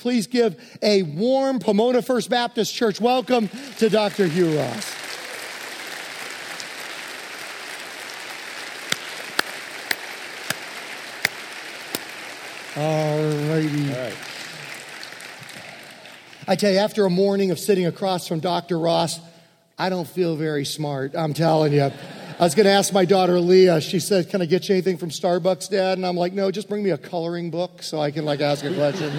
please give a warm Pomona First Baptist Church welcome to Dr. Hugh Ross. All righty. All right. I tell you, after a morning of sitting across from Dr. Ross, I don't feel very smart. I'm telling you. I was going to ask my daughter Leah. She said, "Can I get you anything from Starbucks, Dad?" And I'm like, "No, just bring me a coloring book so I can like ask a question."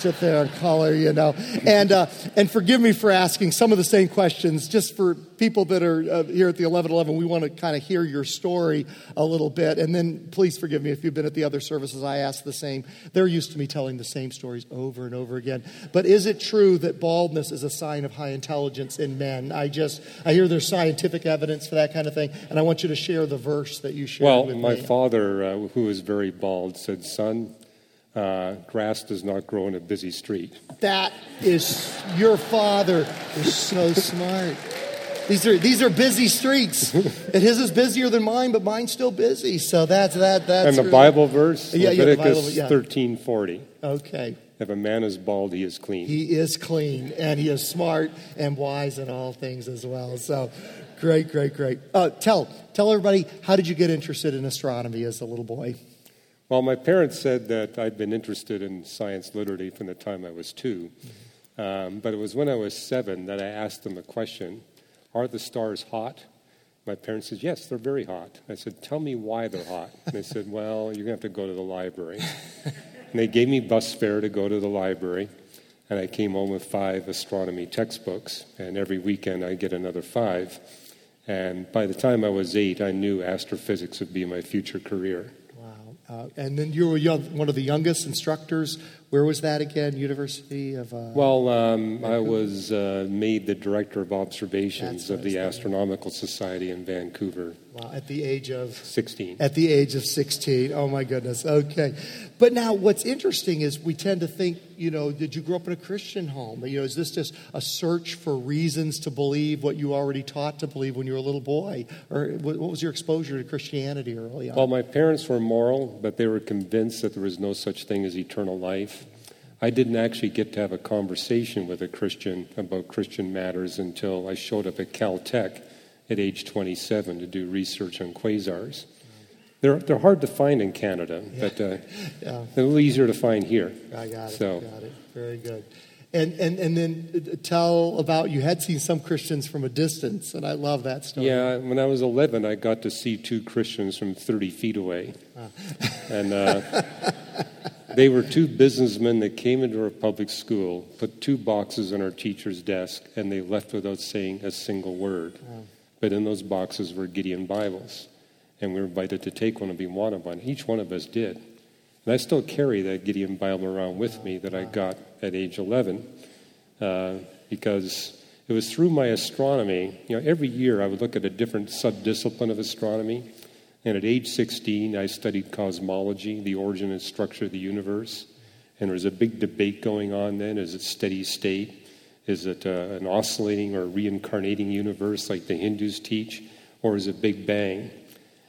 Sit there and color, you know. And, uh, and forgive me for asking some of the same questions, just for people that are uh, here at the 1111. We want to kind of hear your story a little bit. And then please forgive me if you've been at the other services, I ask the same. They're used to me telling the same stories over and over again. But is it true that baldness is a sign of high intelligence in men? I just, I hear there's scientific evidence for that kind of thing. And I want you to share the verse that you shared Well, my me. father, uh, who is very bald, said, Son, uh, grass does not grow in a busy street. That is your father is so smart. These are these are busy streets. and his is busier than mine, but mine's still busy. So that's that that's and the really- Bible verse, Yeah, yeah, Leviticus Bible, yeah. thirteen forty. Okay. If a man is bald, he is clean. He is clean and he is smart and wise in all things as well. So great, great, great. Uh, tell tell everybody how did you get interested in astronomy as a little boy? Well, my parents said that I'd been interested in science literally from the time I was 2 Um, but it was when I was seven that I asked them a question Are the stars hot? My parents said, Yes, they're very hot. I said, Tell me why they're hot. They said, Well, you're going to have to go to the library. and they gave me bus fare to go to the library. And I came home with five astronomy textbooks. And every weekend I get another five. And by the time I was eight, I knew astrophysics would be my future career. Uh, and then you were young, one of the youngest instructors. Where was that again? University of. Uh, Well, um, I was uh, made the director of observations That's of the Astronomical Society in Vancouver, wow, at the age of 16. At the age of 16. Oh my goodness. Okay. But now what's interesting is we tend to think, you know, did you grow up in a Christian home? You know, is this just a search for reasons to believe what you already taught to believe when you were a little boy? Or what what was your exposure to Christianity early on? Well, my parents were moral, but they were convinced that there was no such thing as eternal life. I didn't actually get to have a conversation with a Christian about Christian matters until I showed up at Caltech at age 27 to do research on quasars. They're, they're hard to find in Canada, but uh, Yeah. they're a little easier to find here. I got it. So, Got it. Very good. And, and, and then uh, tell about you had seen some Christians from a distance, and I love that story. Yeah, when I was 11, I got to see two Christians from 30 feet away. And uh, they were two businessmen that came into our public school, put two boxes on our teacher's desk, and they left without saying a single word. But in those boxes were Gideon Bibles. And we were invited to take one and be one of one. Each one of us did. And I still carry that Gideon Bible around with me that I got at age 11 uh, because it was through my astronomy. You know, every year I would look at a different subdiscipline of astronomy. And at age 16, I studied cosmology, the origin and structure of the universe. And there was a big debate going on then is it steady state? Is it uh, an oscillating or reincarnating universe like the Hindus teach? Or is it Big Bang?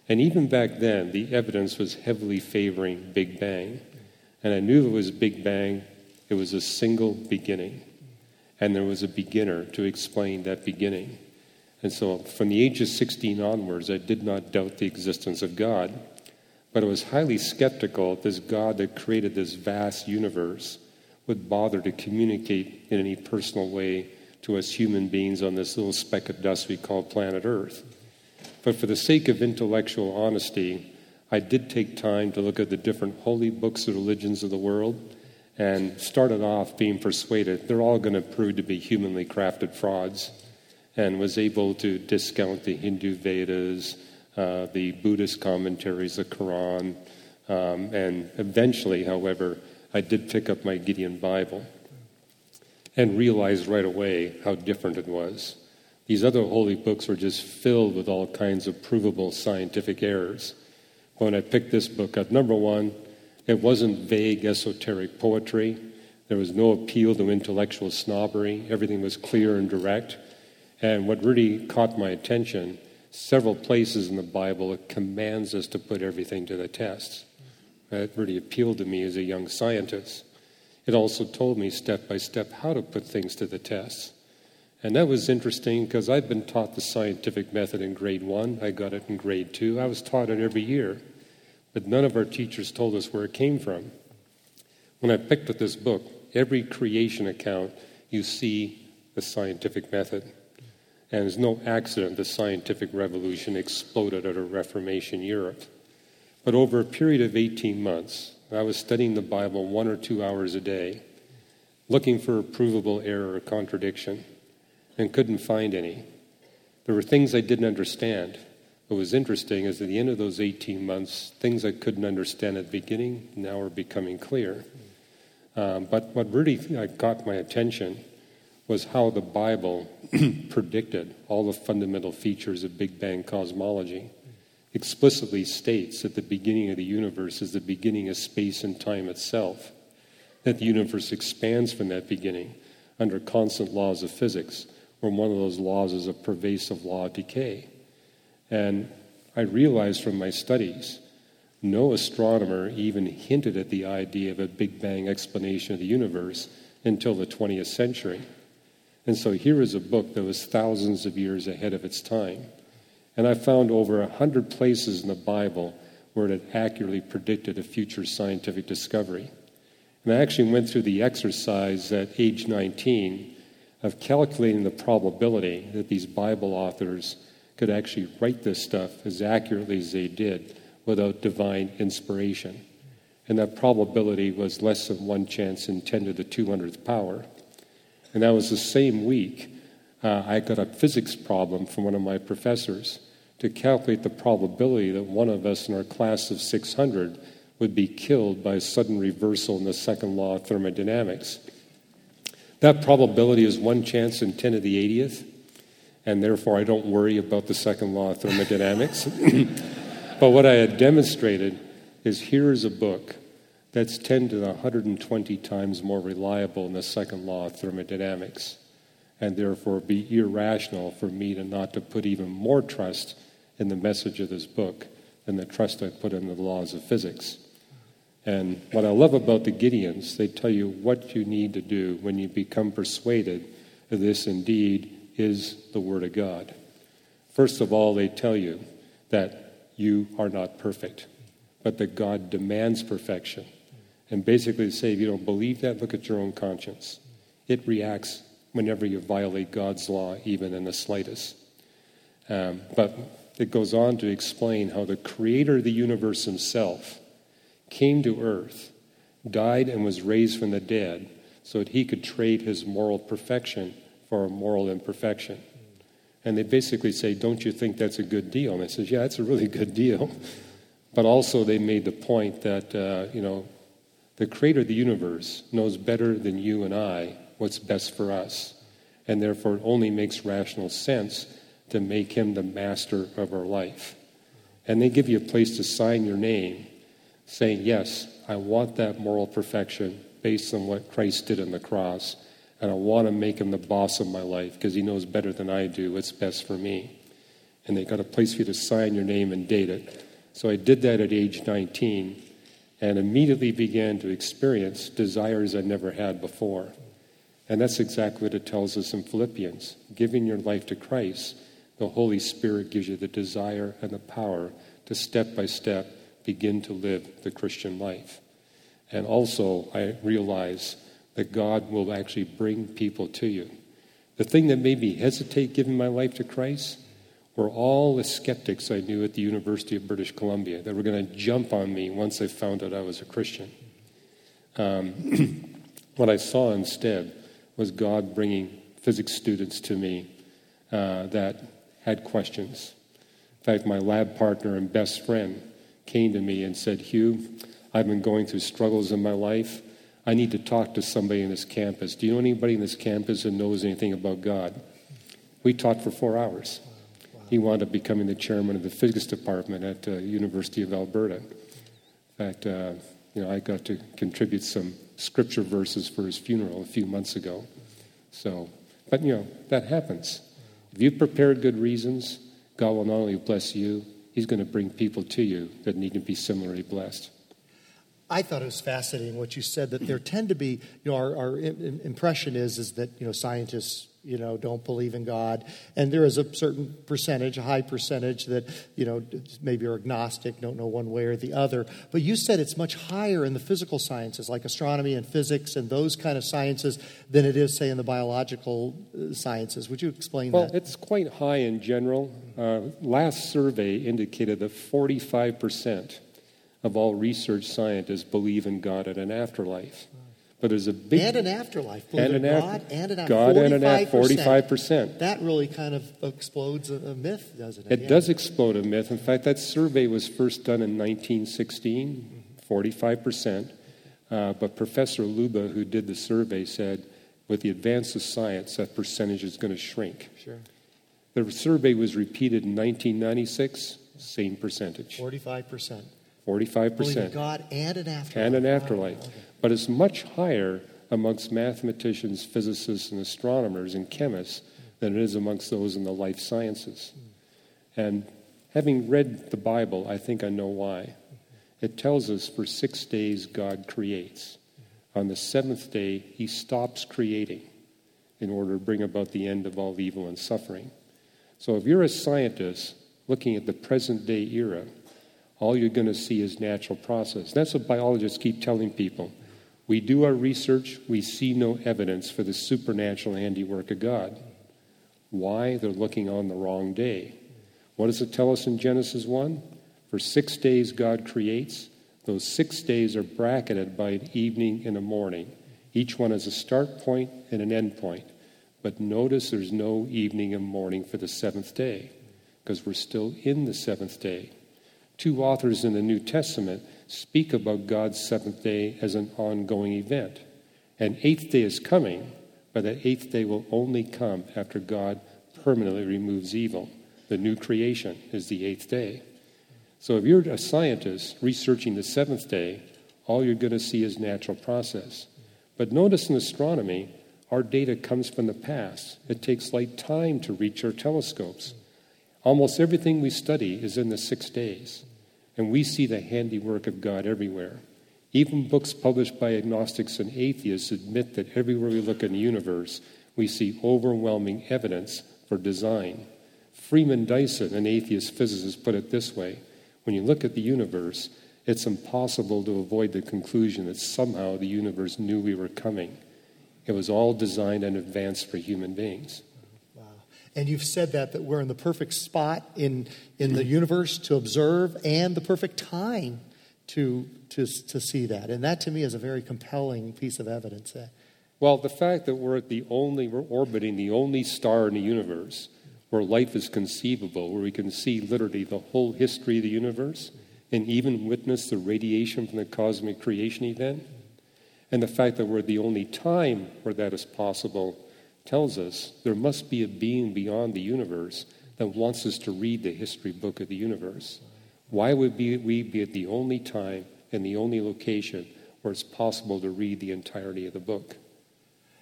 And even back then, the evidence was heavily favoring Big Bang. And I knew it was Big Bang, it was a single beginning. And there was a beginner to explain that beginning. And so from the age of 16 onwards, I did not doubt the existence of God. But I was highly skeptical that this God that created this vast universe would bother to communicate in any personal way to us human beings on this little speck of dust we call planet Earth. But for the sake of intellectual honesty, I did take time to look at the different holy books of religions of the world and started off being persuaded they're all going to prove to be humanly crafted frauds and was able to discount the Hindu Vedas, uh, the Buddhist commentaries, the Quran, um, and eventually, however, I did pick up my Gideon Bible and realized right away how different it was. These other holy books were just filled with all kinds of provable scientific errors. When I picked this book up, number one, it wasn't vague esoteric poetry. There was no appeal to intellectual snobbery. Everything was clear and direct. And what really caught my attention, several places in the Bible, it commands us to put everything to the test. That really appealed to me as a young scientist. It also told me step by step how to put things to the test. And that was interesting because I've been taught the scientific method in grade one. I got it in grade two. I was taught it every year. But none of our teachers told us where it came from. When I picked up this book, every creation account, you see the scientific method. And it's no accident the scientific revolution exploded out of Reformation Europe. But over a period of 18 months, I was studying the Bible one or two hours a day, looking for a provable error or contradiction, and couldn't find any. There were things I didn't understand. What was interesting is at the end of those 18 months, things I couldn't understand at the beginning now are becoming clear. Um, but what really caught my attention was how the Bible predicted all the fundamental features of Big Bang cosmology. Explicitly states that the beginning of the universe is the beginning of space and time itself, that the universe expands from that beginning under constant laws of physics, where one of those laws is a pervasive law of decay. And I realized from my studies, no astronomer even hinted at the idea of a Big Bang explanation of the universe until the 20th century. And so here is a book that was thousands of years ahead of its time. And I found over a hundred places in the Bible where it had accurately predicted a future scientific discovery. And I actually went through the exercise at age 19 of calculating the probability that these Bible authors could actually write this stuff as accurately as they did without divine inspiration. And that probability was less than one chance in 10 to the 200th power. And that was the same week uh, I got a physics problem from one of my professors to calculate the probability that one of us in our class of 600 would be killed by a sudden reversal in the second law of thermodynamics. That probability is one chance in 10 to the 80th, and therefore I don't worry about the second law of thermodynamics. but what I had demonstrated is here is a book that's 10 to the 120 times more reliable than the second law of thermodynamics, and therefore be irrational for me to not to put even more trust in the message of this book than the trust I put in the laws of physics. And what I love about the Gideons, they tell you what you need to do when you become persuaded that this indeed is the Word of God. First of all, they tell you that you are not perfect, but that God demands perfection. And basically, say, if you don't believe that, look at your own conscience. It reacts whenever you violate God's law, even in the slightest. Um, but it goes on to explain how the creator of the universe himself came to earth, died, and was raised from the dead so that he could trade his moral perfection for a moral imperfection. And they basically say, Don't you think that's a good deal? And I says, Yeah, it's a really good deal. But also, they made the point that, uh, you know, the creator of the universe knows better than you and I what's best for us. And therefore, it only makes rational sense to make him the master of our life. And they give you a place to sign your name saying, Yes, I want that moral perfection based on what Christ did on the cross. And I want to make him the boss of my life because he knows better than I do what's best for me. And they got a place for you to sign your name and date it. So I did that at age 19 and immediately began to experience desires I never had before. And that's exactly what it tells us in Philippians. Giving your life to Christ, the Holy Spirit gives you the desire and the power to step by step begin to live the Christian life. And also, I realize that God will actually bring people to you. The thing that made me hesitate giving my life to Christ were all the skeptics I knew at the University of British Columbia that were going to jump on me once they found out I was a Christian. Um, what I saw instead was God bringing physics students to me uh, that had questions. In fact, my lab partner and best friend came to me and said, Hugh, I've been going through struggles in my life. I need to talk to somebody in this campus. Do you know anybody in this campus that knows anything about God? We talked for four hours he wound up becoming the chairman of the physics department at the uh, University of Alberta. Fact, uh, you know, I got to contribute some scripture verses for his funeral a few months ago. So, but you know, that happens. If you've prepared good reasons, God will not only bless you, He's going to bring people to you that need to be similarly blessed. I thought it was fascinating what you said that there tend to be, you know, our, our impression is is that you know scientists you know don't believe in God, and there is a certain percentage, a high percentage that you know maybe are agnostic, don't know one way or the other. But you said it's much higher in the physical sciences like astronomy and physics and those kind of sciences than it is, say, in the biological uh, sciences. Would you explain well, that? Well, it's quite high in general. Uh, last survey indicated that 45 percent of all research scientists believe in God and an afterlife. But there's a big and an afterlife, and an God and an God 45%. and an forty-five percent. That really kind of explodes a, a myth, doesn't it? It yeah. does explode a myth. In fact, that survey was first done in 1916, 45 percent. Uh, but Professor Leuba, who did the survey, said, with the advance of science, that percentage is going to shrink. Sure. The survey was repeated in 1996, same percentage. 45 percent. 45%. God and an afterlife. And an afterlife. Okay. But it's much higher amongst mathematicians, physicists, and astronomers and chemists than it is amongst those in the life sciences. And having read the Bible, I think I know why. It tells us for six days God creates. On the seventh day, he stops creating in order to bring about the end of all evil and suffering. So if you're a scientist looking at the present day era, all you're going to see is natural process. That's what biologists keep telling people. We do our research, we see no evidence for the supernatural handiwork of God. Why? They're looking on the wrong day. What does it tell us in Genesis 1? For six days God creates. Those six days are bracketed by an evening and a morning. Each one has a start point and an end point. But notice there's no evening and morning for the seventh day because we're still in the seventh day two authors in the New Testament speak about God's seventh day as an ongoing event. An eighth day is coming, but that eighth day will only come after God permanently removes evil. The new creation is the eighth day. So if you're a scientist researching the seventh day, all you're going to see is natural process. But notice in astronomy, our data comes from the past. It takes light time to reach our telescopes. Almost everything we study is in the six days. And we see the handiwork of God everywhere. Even books published by agnostics and atheists admit that everywhere we look in the universe, we see overwhelming evidence for design. Freeman Dyson, an atheist physicist, put it this way when you look at the universe, it's impossible to avoid the conclusion that somehow the universe knew we were coming. It was all designed and advanced for human beings. And you've said that, that we're in the perfect spot in, in the universe to observe and the perfect time to, to, to see that. And that to me is a very compelling piece of evidence. Eh? Well, the fact that we're the only, we're orbiting the only star in the universe where life is conceivable, where we can see literally the whole history of the universe and even witness the radiation from the cosmic creation event, and the fact that we're the only time where that is possible tells us there must be a being beyond the universe that wants us to read the history book of the universe. Why would we be at the only time and the only location where it's possible to read the entirety of the book?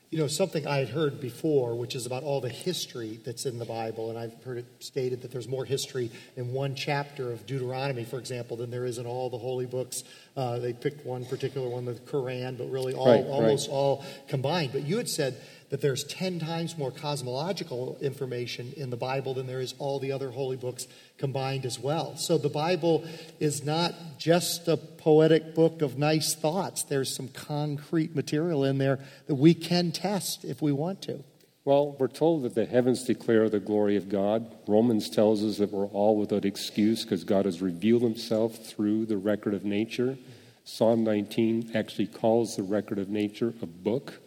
You know, something I had heard before, which is about all the history that's in the Bible, and I've heard it stated that there's more history in one chapter of Deuteronomy, for example, than there is in all the holy books. Uh, they picked one particular one, the Quran, but really all, right, almost right. all combined. But you had said that there's 10 times more cosmological information in the Bible than there is all the other holy books combined as well. So the Bible is not just a poetic book of nice thoughts, there's some concrete material in there that we can test if we want to. Well, we're told that the heavens declare the glory of God. Romans tells us that we're all without excuse because God has revealed himself through the record of nature. Psalm 19 actually calls the record of nature a book.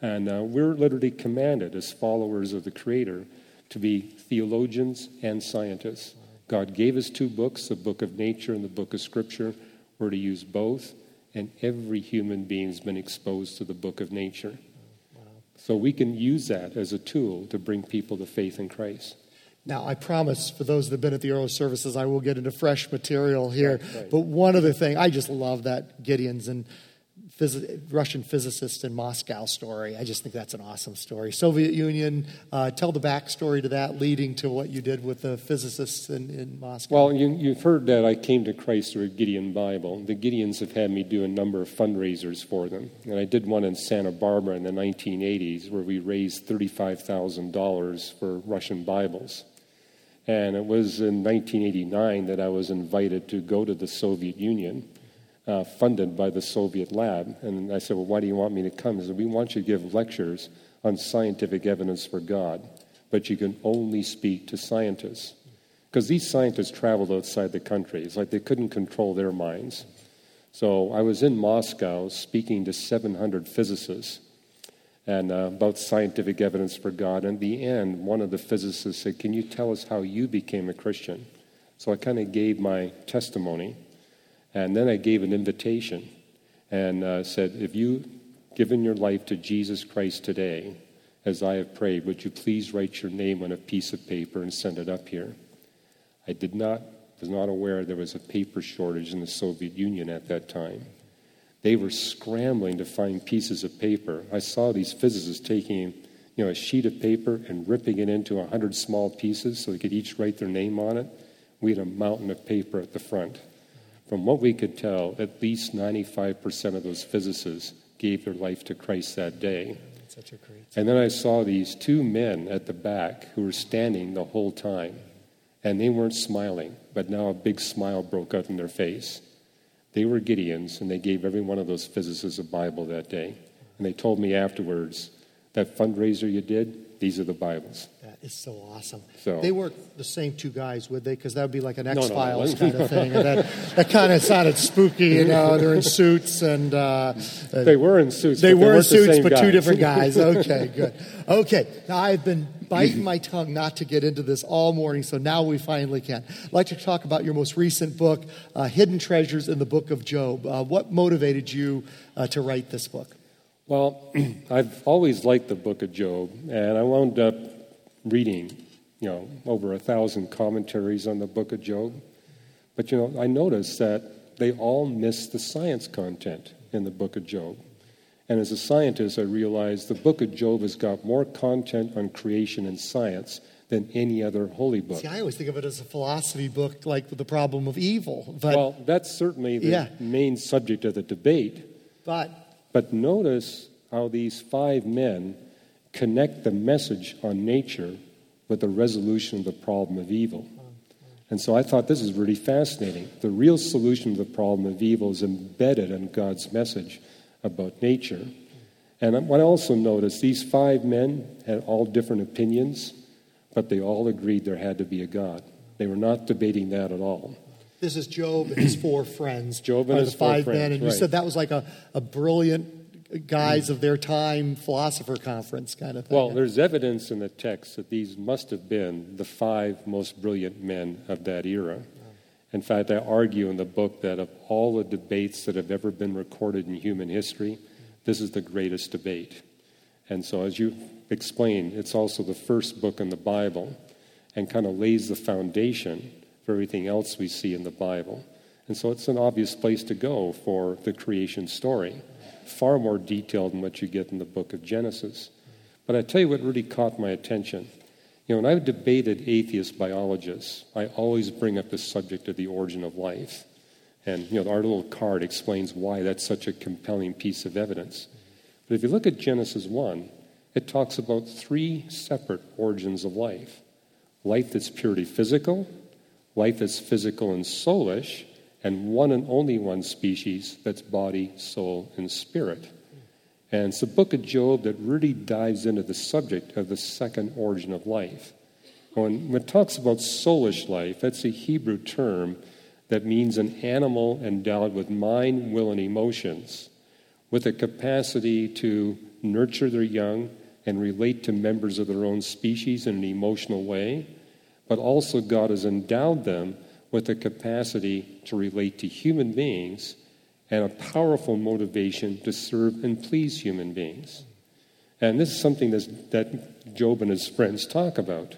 And uh, we're literally commanded as followers of the Creator to be theologians and scientists. God gave us two books, the book of nature and the book of scripture. We're to use both, and every human being has been exposed to the book of nature. So we can use that as a tool to bring people to faith in Christ. Now, I promise for those that have been at the early services, I will get into fresh material here. Right, right. But one other thing, I just love that Gideon's and phys- Russian physicist in Moscow story. I just think that's an awesome story. Soviet Union, uh, tell the backstory to that, leading to what you did with the physicists in, in Moscow. Well, you, you've heard that I came to Christ through a Gideon Bible. The Gideons have had me do a number of fundraisers for them. And I did one in Santa Barbara in the 1980s where we raised $35,000 for Russian Bibles. And it was in 1989 that I was invited to go to the Soviet Union uh, funded by the Soviet lab. And I said, Well, why do you want me to come? He said, We want you to give lectures on scientific evidence for God, but you can only speak to scientists. Because these scientists traveled outside the country. It's like they couldn't control their minds. So I was in Moscow speaking to 700 physicists and uh, about scientific evidence for God. And at the end, one of the physicists said, Can you tell us how you became a Christian? So I kind of gave my testimony. And then I gave an invitation and uh, said, If you've given your life to Jesus Christ today, as I have prayed, would you please write your name on a piece of paper and send it up here? I did not, was not aware there was a paper shortage in the Soviet Union at that time. They were scrambling to find pieces of paper. I saw these physicists taking you know, a sheet of paper and ripping it into a hundred small pieces so they could each write their name on it. We had a mountain of paper at the front. From what we could tell, at least 95% of those physicists gave their life to Christ that day. Such a great. And then I saw these two men at the back who were standing the whole time. And they weren't smiling, but now a big smile broke out in their face. They were Gideons, and they gave every one of those physicists a Bible that day. And they told me afterwards, that fundraiser you did, these are the Bibles. That is so awesome. So- they weren't the same two guys, would they? Because that would be like an no, X no. Files kind of thing. And that, that kind of sounded spooky, you know. They're in suits and uh, uh, They were in suits. They were in suits, but two different guys. Okay, good. Okay, now I've been biting my tongue not to get into this all morning, so now we finally can. I'd like to talk about your most recent book, uh, Hidden Treasures in the Book of Job. Uh, what motivated you uh, to write this book? Well, I've always liked the book of Job, and I wound up reading, you know, over a thousand commentaries on the book of Job. But, you know, I noticed that they all miss the science content in the book of Job. And as a scientist, I realized the book of Job has got more content on creation and science than any other holy book. See, I always think of it as a philosophy book, like the problem of evil. But, Well, that's certainly the Yeah. main subject of the debate. but But notice how these five men connect the message on nature with the resolution of the problem of evil. And so I thought this is really fascinating. The real solution to the problem of evil is embedded in God's message about nature. And what I also noticed, these five men had all different opinions, but they all agreed there had to be a God. They were not debating that at all. This is Job and his four friends. Job and his the four five men, friends, and you right. said that was like a, a brilliant guys mm. of their time philosopher conference kind of thing. Well, there's evidence in the text that these must have been the five most brilliant men of that era. In fact, I argue in the book that of all the debates that have ever been recorded in human history, this is the greatest debate. And so, as you explained, it's also the first book in the Bible and kind of lays the foundation for everything else we see in the Bible. And so, it's an obvious place to go for the creation story, far more detailed than what you get in the book of Genesis. But I tell you what really caught my attention. You know, when I've debated atheist biologists, I always bring up the subject of the origin of life. And, you know, our little card explains why that's such a compelling piece of evidence. But if you look at Genesis 1, it talks about three separate origins of life life that's purely physical, life that's physical and soulish, and one and only one species that's body, soul, and spirit. And it's the book of Job that really dives into the subject of the second origin of life. When, when it talks about soulish life, that's a Hebrew term that means an animal endowed with mind, will, and emotions, with a capacity to nurture their young and relate to members of their own species in an emotional way, but also God has endowed them with a capacity to relate to human beings and a powerful motivation to serve and please human beings. And this is something that's, that Job and his friends talk about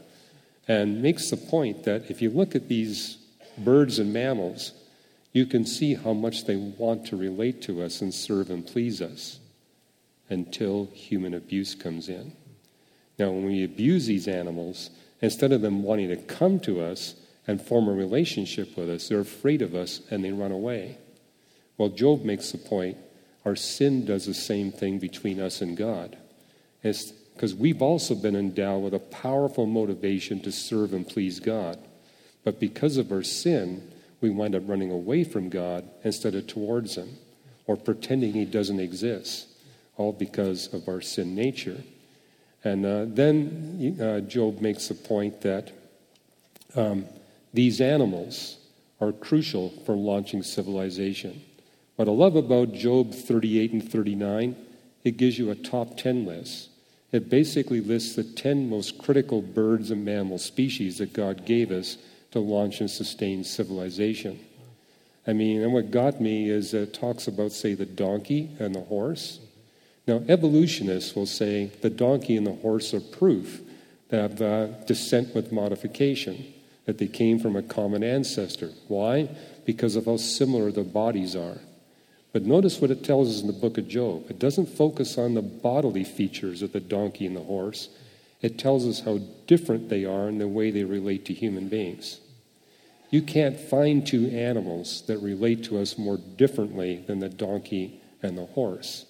and makes the point that if you look at these birds and mammals, you can see how much they want to relate to us and serve and please us until human abuse comes in. Now, when we abuse these animals, instead of them wanting to come to us and form a relationship with us, they're afraid of us and they run away. Well, Job makes the point our sin does the same thing between us and God. Because we've also been endowed with a powerful motivation to serve and please God. But because of our sin, we wind up running away from God instead of towards Him or pretending He doesn't exist, all because of our sin nature. And uh, then uh, Job makes the point that um, these animals are crucial for launching civilization. What I love about Job 38 and 39, it gives you a top 10 list. It basically lists the 10 most critical birds and mammal species that God gave us to launch and sustain civilization. I mean, and what got me is it talks about, say, the donkey and the horse. Now, evolutionists will say the donkey and the horse are proof of uh, descent with modification, that they came from a common ancestor. Why? Because of how similar their bodies are. But notice what it tells us in the book of Job. It doesn't focus on the bodily features of the donkey and the horse, it tells us how different they are in the way they relate to human beings. You can't find two animals that relate to us more differently than the donkey and the horse.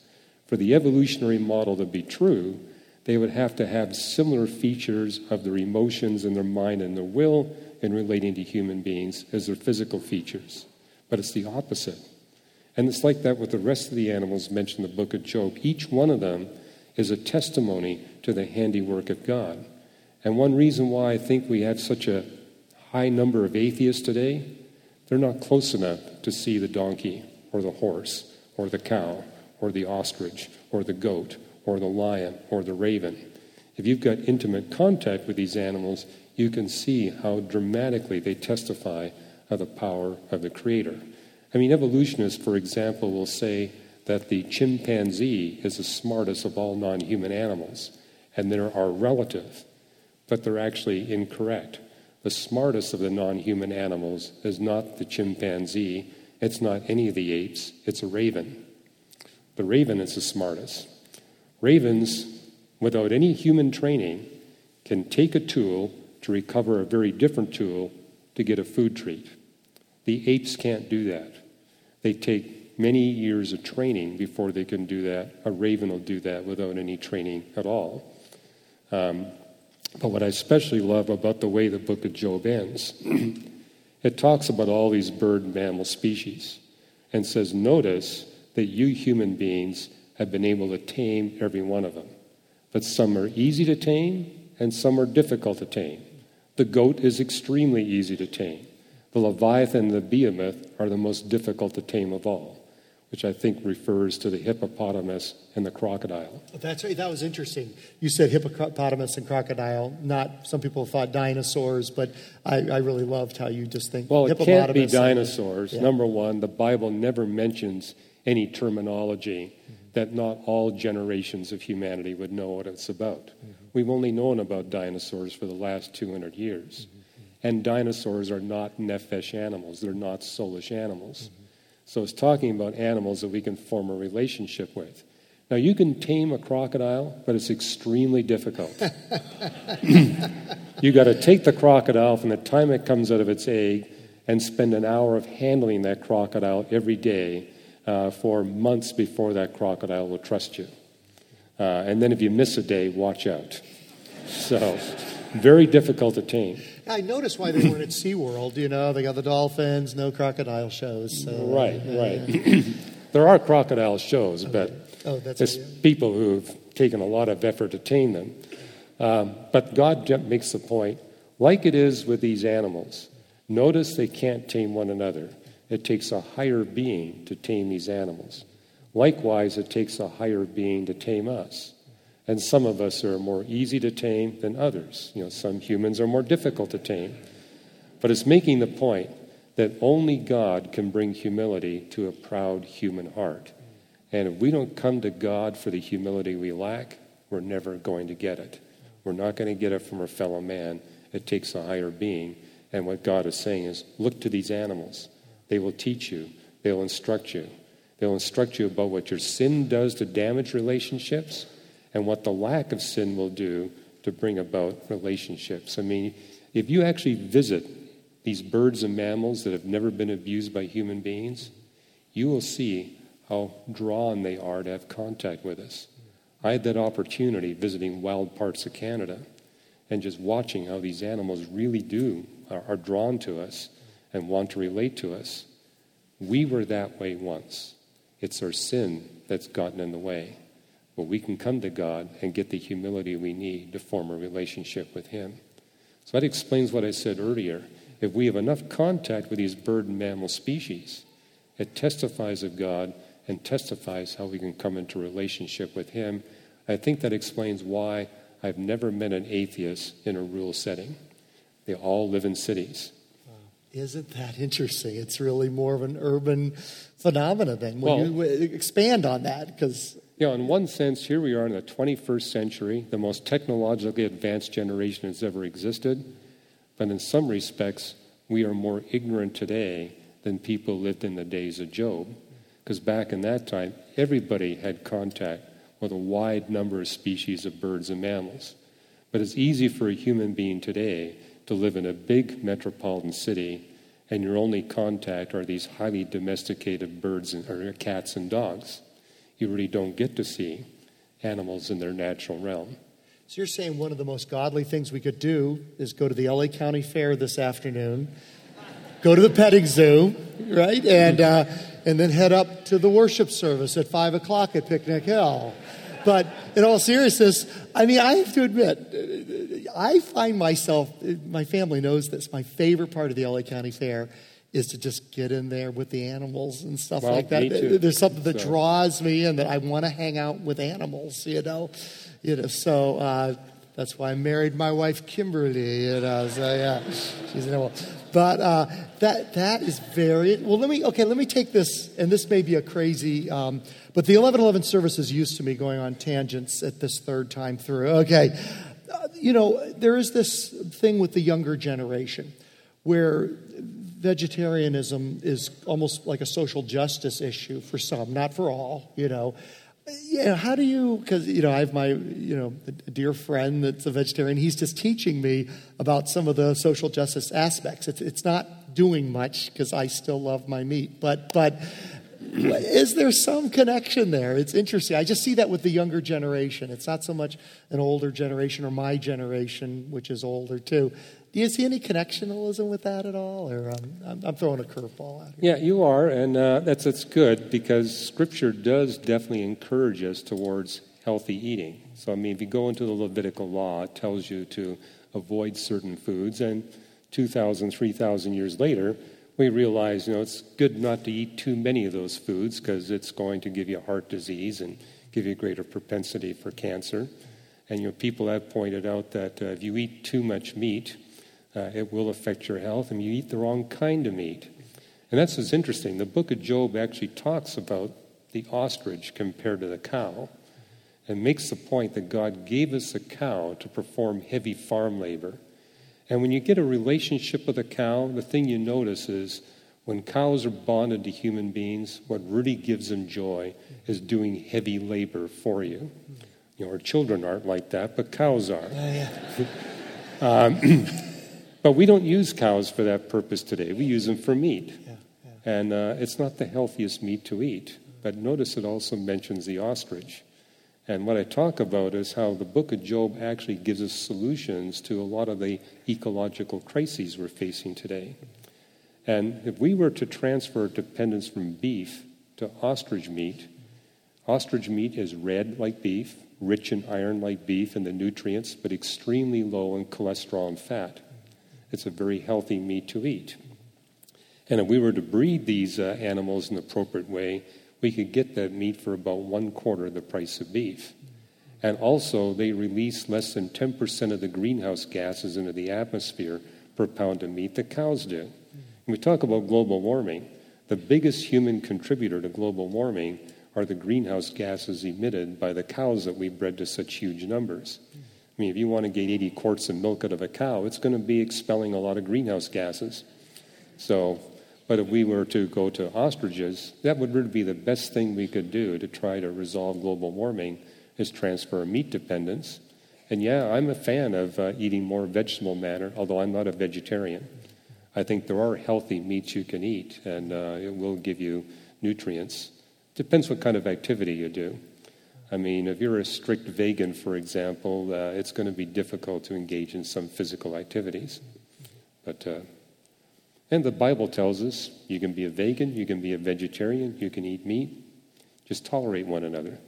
For the evolutionary model to be true, they would have to have similar features of their emotions and their mind and their will in relating to human beings as their physical features. But it's the opposite. And it's like that with the rest of the animals mentioned in the book of Job. Each one of them is a testimony to the handiwork of God. And one reason why I think we have such a high number of atheists today, they're not close enough to see the donkey or the horse or the cow or the ostrich or the goat or the lion or the raven. If you've got intimate contact with these animals, you can see how dramatically they testify of the power of the Creator. I mean, evolutionists, for example, will say that the chimpanzee is the smartest of all non human animals, and they're our relative, but they're actually incorrect. The smartest of the non human animals is not the chimpanzee, it's not any of the apes, it's a raven. The raven is the smartest. Ravens, without any human training, can take a tool to recover a very different tool to get a food treat. The apes can't do that. They take many years of training before they can do that. A raven will do that without any training at all. Um, but what I especially love about the way the book of Job ends, it talks about all these bird and mammal species and says, Notice that you human beings have been able to tame every one of them. But some are easy to tame and some are difficult to tame. The goat is extremely easy to tame. The Leviathan and the Behemoth are the most difficult to tame of all which I think refers to the hippopotamus and the crocodile. That's that was interesting. You said hippopotamus and crocodile. Not some people thought dinosaurs, but I, I really loved how you just think. Well, it can't be dinosaurs. And, yeah. Number one, the Bible never mentions any terminology mm-hmm. that not all generations of humanity would know what it's about. Mm-hmm. We've only known about dinosaurs for the last 200 years. Mm-hmm. And dinosaurs are not nephesh animals, they're not soulish animals. Mm-hmm. So it's talking about animals that we can form a relationship with. Now, you can tame a crocodile, but it's extremely difficult. you got to take the crocodile from the time it comes out of its egg and spend an hour of handling that crocodile every day uh, for months before that crocodile will trust you. Uh, and then if you miss a day, watch out. So, very difficult to tame. I noticed why they weren't at SeaWorld. You know, they got the dolphins, no crocodile shows. So, right, uh, right. there are crocodile shows, okay. but oh, that's it's people who've taken a lot of effort to tame them. Um, but God makes the point, like it is with these animals, notice they can't tame one another. It takes a higher being to tame these animals. Likewise, it takes a higher being to tame us. And some of us are more easy to tame than others. You know, some humans are more difficult to tame. But it's making the point that only God can bring humility to a proud human heart. And if we don't come to God for the humility we lack, we're never going to get it. We're not going to get it from our fellow man. It takes a higher being. And what God is saying is look to these animals. They will teach you, they'll instruct you. They'll instruct you about what your sin does to damage relationships and what the lack of sin will do to bring about relationships. I mean, if you actually visit these birds and mammals that have never been abused by human beings, you will see how drawn they are to have contact with us. I had that opportunity visiting wild parts of Canada and just watching how these animals really do are, are drawn to us and want to relate to us. We were that way once. It's our sin that's gotten in the way. But we can come to God and get the humility we need to form a relationship with Him. So that explains what I said earlier. If we have enough contact with these bird and mammal species, it testifies of God and testifies how we can come into relationship with Him. I think that explains why I've never met an atheist in a rural setting. They all live in cities. Isn't that interesting? It's really more of an urban phenomenon then when Well- you uh, expand on that because You know, in one sense, here we are in the 21st century, the most technologically advanced generation that's ever existed. But in some respects, we are more ignorant today than people lived in the days of Job. Because back in that time, everybody had contact with a wide number of species of birds and mammals. But it's easy for a human being today to live in a big metropolitan city, and your only contact are these highly domesticated birds and, or cats and dogs you really don't get to see animals in their natural realm. So you're saying one of the most godly things we could do is go to the LA County Fair this afternoon, go to the petting zoo, right, and uh, and then head up to the worship service at five o'clock at Picnic Hill. But in all seriousness, I mean, I have to admit, I find myself, my family knows this, my favorite part of the LA County Fair is to just get in there with the animals and stuff Well, like that. There's something that So- draws me and that I want to hang out with animals, you know. You know, so uh, that's why I married my wife Kimberly, you know. So yeah, she's an animal. But uh, that that is very well. Let me okay. Let me take this, and this may be a crazy, um, but the 11:11 service is used to me going on tangents at this third time through. Okay, you know there is this thing with the younger generation where vegetarianism is almost like a social justice issue for some, not for all, you know. Yeah, how do you? Because you know, I have my you know dear friend that's a vegetarian. He's just teaching me about some of the social justice aspects. It's it's not doing much because I still love my meat, but but is there some connection there? It's interesting. I just see that with the younger generation. It's not so much an older generation or my generation, which is older too. Do you see any connectionalism with that at all? Or um, I'm, throwing a curveball out here. Yeah, you are, and uh, that's, that's good because Scripture does definitely encourage us towards healthy eating. So, I mean, if you go into the Levitical law, it tells you to avoid certain foods, and 2,000, 3,000 years later, we realize, you know, it's good not to eat too many of those foods because it's going to give you heart disease and give you greater propensity for cancer. And, you know, people have pointed out that uh, if you eat too much meat, uh, it will affect your health, and you eat the wrong kind of meat. And that's what's interesting. The book of Job actually talks about the ostrich compared to the cow and makes the point that God gave us a cow to perform heavy farm labor. And when you get a relationship with a cow, the thing you notice is when cows are bonded to human beings, what really gives them joy is doing heavy labor for you. You know, our children aren't like that, but cows are. But we don't use cows for that purpose today. We use them for meat. Yeah, yeah. And uh, it's not the healthiest meat to eat. But notice it also mentions the ostrich. And what I talk about is how the book of Job actually gives us solutions to a lot of the ecological crises we're facing today. And if we were to transfer dependence from beef to ostrich meat, ostrich meat is red like beef, rich in iron like beef and the nutrients, but extremely low in cholesterol and fat. It's a very healthy meat to eat. And if we were to breed these uh, animals in the appropriate way, we could get that meat for about one quarter the price of beef. And also, they release less than 10% of the greenhouse gases into the atmosphere per pound of meat that cows do. When we talk about global warming, the biggest human contributor to global warming are the greenhouse gases emitted by the cows that we bred to such huge numbers. I mean, if you want to get 80 quarts of milk out of a cow, it's going to be expelling a lot of greenhouse gases. So But if we were to go to ostriches, that would really be the best thing we could do to try to resolve global warming is transfer meat dependence. And yeah, I'm a fan of uh, eating more vegetable matter, although I'm not a vegetarian. I think there are healthy meats you can eat, and uh, it will give you nutrients. Depends what kind of activity you do. I mean, if you're a strict vegan, for example, uh, it's going to be difficult to engage in some physical activities. But uh, and the Bible tells us you can be a vegan, you can be a vegetarian, you can eat meat. Just tolerate one another.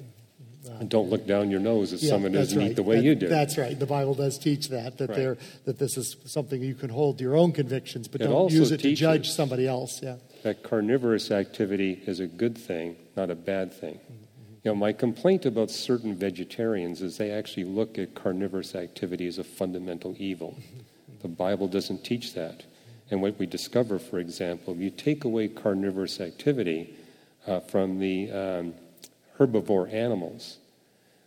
And don't look down your nose if Yeah, someone doesn't right. eat the way That- you do. That's right. The Bible does teach that that Right. there that this is something you can hold to your own convictions, but It don't use it to judge somebody else. Yeah. that carnivorous activity is a good thing, not a bad thing. You know, my complaint about certain vegetarians is they actually look at carnivorous activity as a fundamental evil. The Bible doesn't teach that. And what we discover, for example, if you take away carnivorous activity uh, from the um, herbivore animals,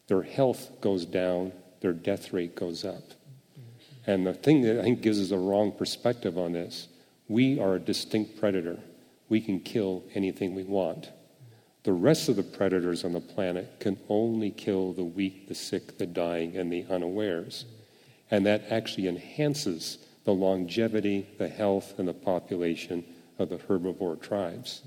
their health goes down, their death rate goes up. And the thing that I think gives us a wrong perspective on this we are a distinct predator. We can kill anything we want. The rest of the predators on the planet can only kill the weak, the sick, the dying, and the unawares. And that actually enhances the longevity, the health, and the population of the herbivore tribes.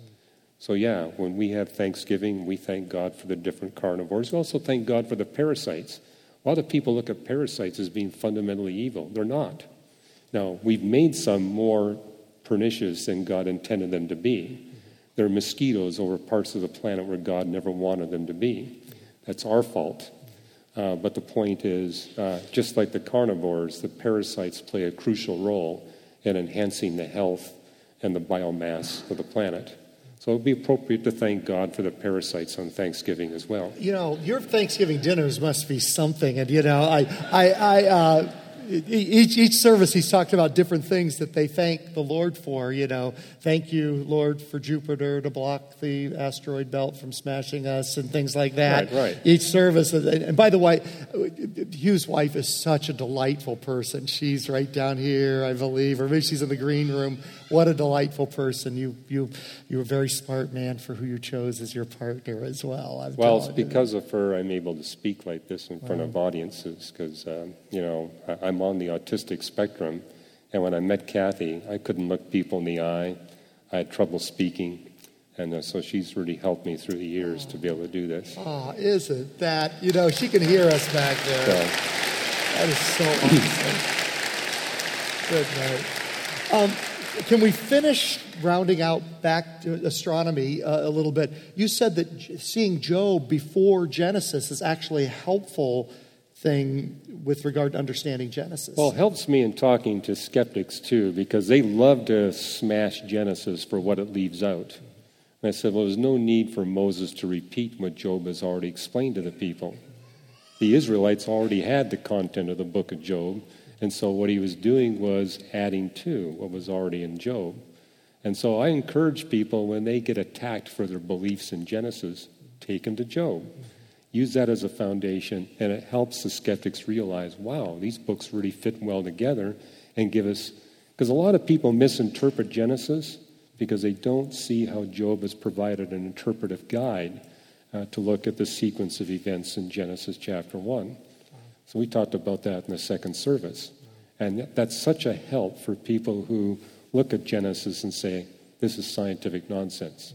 So, yeah, when we have Thanksgiving, we thank God for the different carnivores. We also thank God for the parasites. A lot of people look at parasites as being fundamentally evil. They're not. Now, we've made some more pernicious than God intended them to be. There are mosquitoes over parts of the planet where God never wanted them to be. That's our fault. Uh, but the point is, uh, just like the carnivores, the parasites play a crucial role in enhancing the health and the biomass of the planet. So it would be appropriate to thank God for the parasites on Thanksgiving as well. You know, your Thanksgiving dinners must be something. And, you know, I, I, I, uh, each, each service he's talked about different things that they thank the Lord for. You know, thank you, Lord, for Jupiter to block the asteroid belt from smashing us and things like that. Right, right. Each service. And by the way, Hugh's wife is such a delightful person. She's right down here, I believe, or maybe she's in the green room. What a delightful person. You, you, you're a very smart man for who you chose as your partner as well. I'm Well, it's telling you. because of her I'm able to speak like this in front of audiences because, um, you know, I- I'm on the autistic spectrum. And when I met Kathy, I couldn't look people in the eye. I had trouble speaking. And uh, so she's really helped me through the years to be able to do this. Oh, isn't that? You know, she can hear us back there. So, That is so awesome. Good night. Um, can we finish rounding out back to astronomy uh, a little bit? You said that J- seeing Job before Genesis is actually helpful thing with regard to understanding Genesis. well, it helps me in talking to skeptics too because they love to smash Genesis for what it leaves out. And I said, well, there's no need for Moses to repeat what Job has already explained to the people. The Israelites already had the content of the book of Job, and so what he was doing was adding to what was already in Job. And so I encourage people when they get attacked for their beliefs in Genesis, take them to Job. Use that as a foundation, and it helps the skeptics realize wow, these books really fit well together and give us. Because a lot of people misinterpret Genesis because they don't see how Job has provided an interpretive guide uh, to look at the sequence of events in Genesis chapter 1. So we talked about that in the second service. And that's such a help for people who look at Genesis and say, this is scientific nonsense.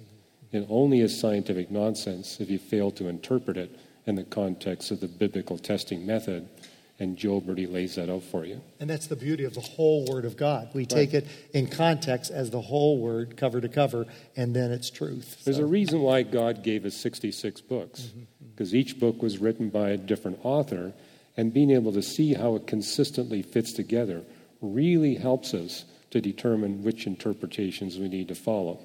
It only is scientific nonsense if you fail to interpret it in the context of the biblical testing method. And Job already lays that out for you. and that's the beauty of the whole Word of God. We take it in context as the whole Word, cover to cover, and then it's truth. There's So- a reason why God gave us 66 books, mm-hmm, mm-hmm. because each book was written by a different author, and being able to see how it consistently fits together really helps us to determine which interpretations we need to follow.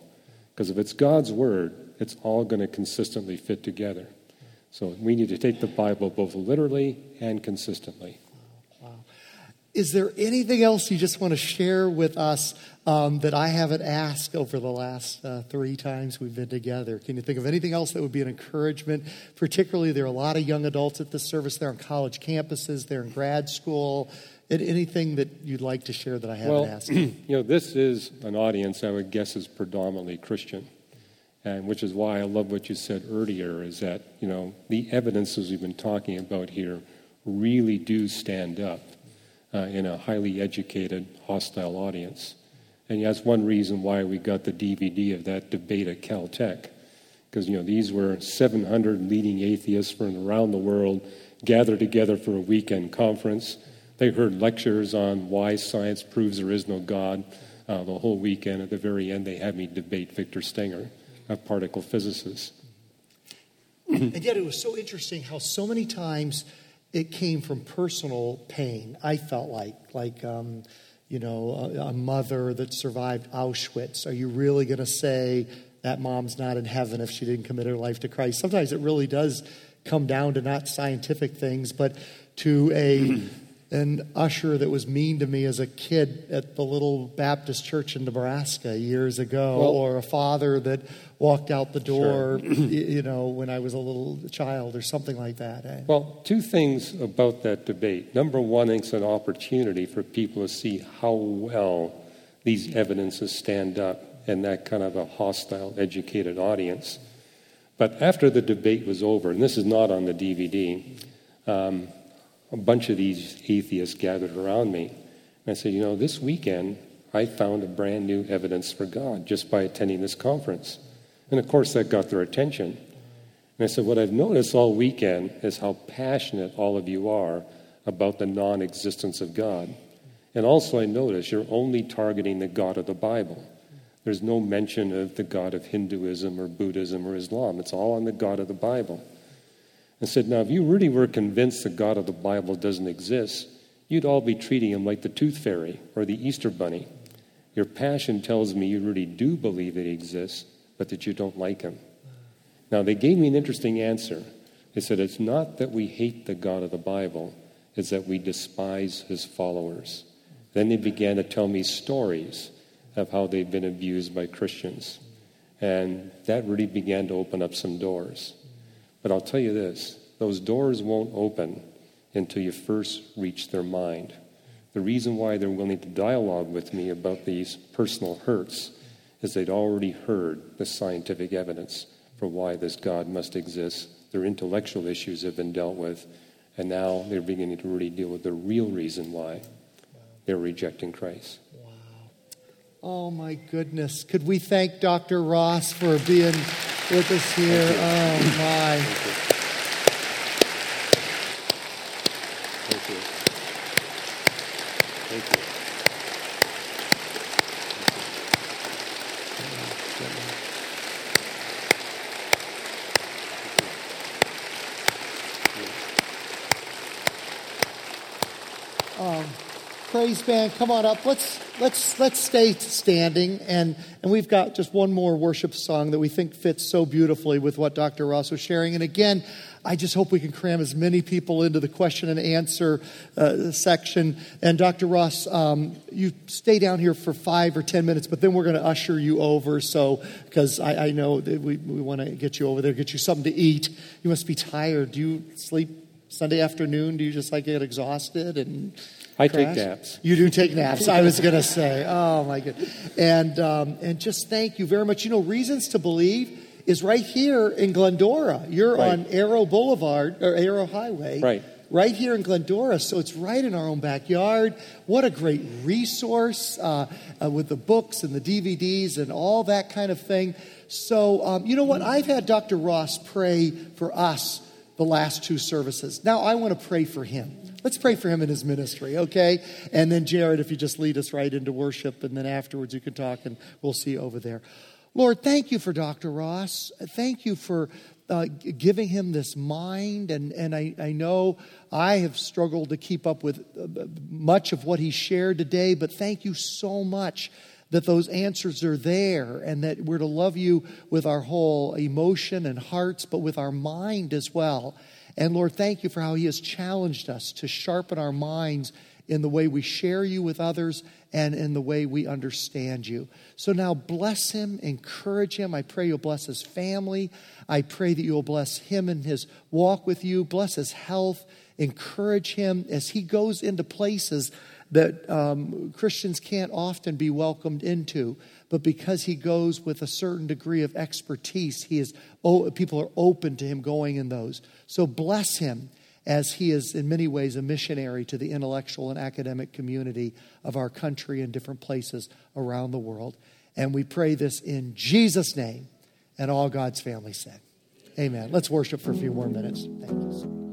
Because if it's God's word, it's all going to consistently fit together. So we need to take the Bible both literally and consistently. Wow. Is there anything else you just want to share with us um, that I haven't asked over the last uh, three times we've been together? Can you think of anything else that would be an encouragement? Particularly, there are a lot of young adults at this service. They're on college campuses, they're in grad school. anything that you'd like to share that I haven't well, asked? you know, this is an audience I would guess is predominantly Christian, and which is why I love what you said earlier. Is that you know the evidences we've been talking about here really do stand up uh, in a highly educated, hostile audience, and that's one reason why we got the DVD of that debate at Caltech, because you know these were 700 leading atheists from around the world gathered together for a weekend conference they heard lectures on why science proves there is no God uh, the whole weekend. At the very end, they had me debate Victor Stenger, a particle physicist. and yet, it was so interesting how so many times it came from personal pain. I felt like, like, um, you know, a, a mother that survived Auschwitz. Are you really going to say that mom's not in heaven if she didn't commit her life to Christ? Sometimes it really does come down to not scientific things, but to a an usher that was mean to me as a kid at the little Baptist church in Nebraska years ago, well, or a father that walked out the door, sure. you know, when I was a little child, or something like that. Eh? Well, two things about that debate. Number one, it's an opportunity for people to see how well these evidences stand up in that kind of a hostile, educated audience. But after the debate was over, and this is not on the DVD, um, a bunch of these atheists gathered around me. And I said, You know, this weekend I found a brand new evidence for God just by attending this conference. And of course, that got their attention. And I said, What I've noticed all weekend is how passionate all of you are about the non existence of God. And also, I notice you're only targeting the God of the Bible. There's no mention of the God of Hinduism or Buddhism or Islam. It's all on the God of the Bible and said, Now, if you really were convinced the God of the Bible doesn't exist, you'd all be treating him like the tooth fairy or the Easter bunny. Your passion tells me you really do believe that he exists, but that you don't like him. Now, they gave me an interesting answer. They said, It's not that we hate the God of the Bible, it's that we despise his followers. Then they began to tell me stories of how they've been abused by Christians. And that really began to open up some doors. But I'll tell you this those doors won't open until you first reach their mind. The reason why they're willing to dialogue with me about these personal hurts is they'd already heard the scientific evidence for why this God must exist. Their intellectual issues have been dealt with, and now they're beginning to really deal with the real reason why they're rejecting Christ. Wow. Oh, my goodness. Could we thank Dr. Ross for being with us here. Oh, my. Thank you. Thank you. Um, praise band, come on up. Let's let's let's stay standing and and we've got just one more worship song that we think fits so beautifully with what Dr. Ross was sharing. And again, I just hope we can cram as many people into the question and answer uh, section. And Dr. Ross, um, you stay down here for five or ten minutes, but then we're going to usher you over. So, because I, I, know we, we want to get you over there, get you something to eat. You must be tired. Do you sleep Sunday afternoon? Do you just like get exhausted and I take naps. You do take naps. I was going to say, oh my god, and um, and just thank you very much. You know, reasons to believe is right here in Glendora. You're right. on Arrow Boulevard or Arrow Highway, right? Right here in Glendora, so it's right in our own backyard. What a great resource uh, uh, with the books and the DVDs and all that kind of thing. So, um, you know what? I've had Dr. Ross pray for us the last two services. Now I want to pray for him. Let's pray for him in his ministry, okay? And then, Jared, if you just lead us right into worship, and then afterwards you can talk, and we'll see you over there. Lord, thank you for Dr. Ross. Thank you for uh, giving him this mind. And, and I, I know I have struggled to keep up with uh, much of what he shared today, but thank you so much that those answers are there and that we're to love you with our whole emotion and hearts, but with our mind as well. And Lord, thank you for how He has challenged us to sharpen our minds in the way we share you with others and in the way we understand you. So now bless him, encourage him. I pray you'll bless his family. I pray that you'll bless him in his walk with you, bless his health, encourage him as he goes into places that um, Christians can't often be welcomed into. But because he goes with a certain degree of expertise, he is, oh, people are open to him going in those. So bless him as he is, in many ways, a missionary to the intellectual and academic community of our country and different places around the world. And we pray this in Jesus' name, and all God's family said. Amen. Let's worship for a few more minutes. Thank you.